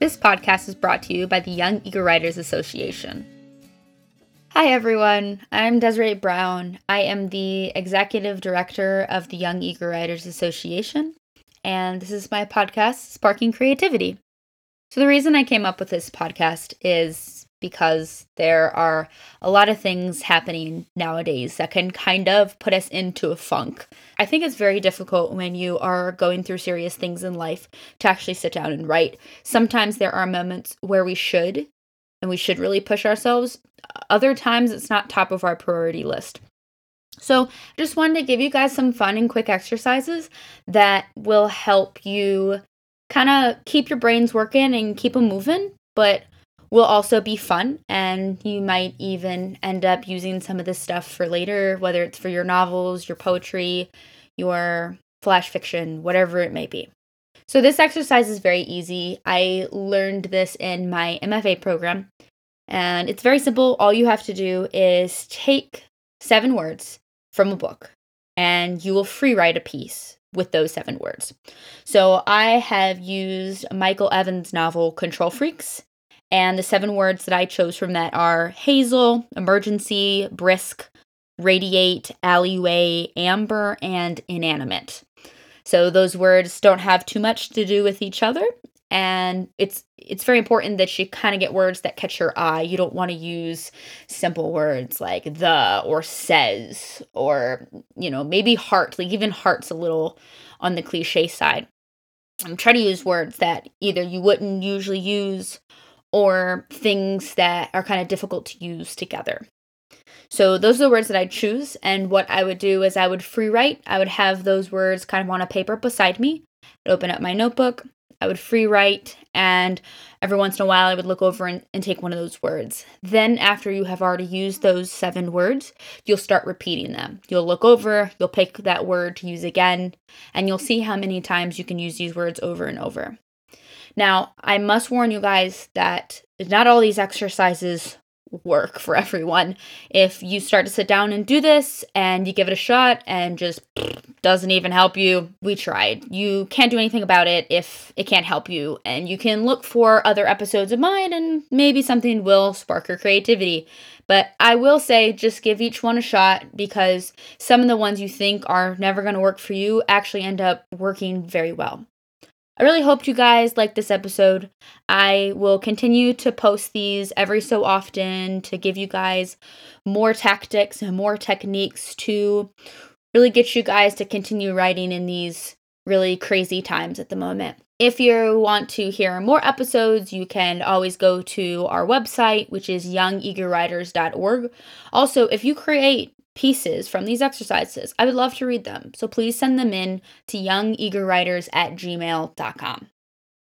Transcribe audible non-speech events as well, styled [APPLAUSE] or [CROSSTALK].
This podcast is brought to you by the Young Eager Writers Association. Hi, everyone. I'm Desiree Brown. I am the executive director of the Young Eager Writers Association, and this is my podcast, Sparking Creativity. So, the reason I came up with this podcast is because there are a lot of things happening nowadays that can kind of put us into a funk. I think it's very difficult when you are going through serious things in life to actually sit down and write. Sometimes there are moments where we should and we should really push ourselves. Other times it's not top of our priority list. So, just wanted to give you guys some fun and quick exercises that will help you kind of keep your brains working and keep them moving, but will also be fun and you might even end up using some of this stuff for later whether it's for your novels your poetry your flash fiction whatever it may be. So this exercise is very easy. I learned this in my mfa program and it's very simple. All you have to do is take seven words from a book and you will free write a piece with those seven words. So I have used Michael Evans' novel Control Freaks and the seven words that I chose from that are hazel, emergency, brisk, radiate, alleyway, amber, and inanimate. So those words don't have too much to do with each other and it's it's very important that you kind of get words that catch your eye. You don't want to use simple words like the or says or you know, maybe heart, like even heart's a little on the cliche side. I'm trying to use words that either you wouldn't usually use or things that are kind of difficult to use together. So those are the words that I choose, and what I would do is I would free write. I would have those words kind of on a paper beside me. I'd open up my notebook. I would free write, and every once in a while I would look over and, and take one of those words. Then, after you have already used those seven words, you'll start repeating them. You'll look over, you'll pick that word to use again, and you'll see how many times you can use these words over and over. Now, I must warn you guys that not all these exercises work for [LAUGHS] everyone. If you start to sit down and do this and you give it a shot and just [SNIFFS] doesn't even help you, we tried. You can't do anything about it if it can't help you. And you can look for other episodes of mine and maybe something will spark your creativity. But I will say just give each one a shot because some of the ones you think are never going to work for you actually end up working very well. I really hoped you guys liked this episode. I will continue to post these every so often to give you guys more tactics and more techniques to really get you guys to continue writing in these really crazy times at the moment. If you want to hear more episodes, you can always go to our website, which is youngeagerwriters.org. Also, if you create pieces from these exercises. I would love to read them. So please send them in to youngeagerwriters at gmail.com.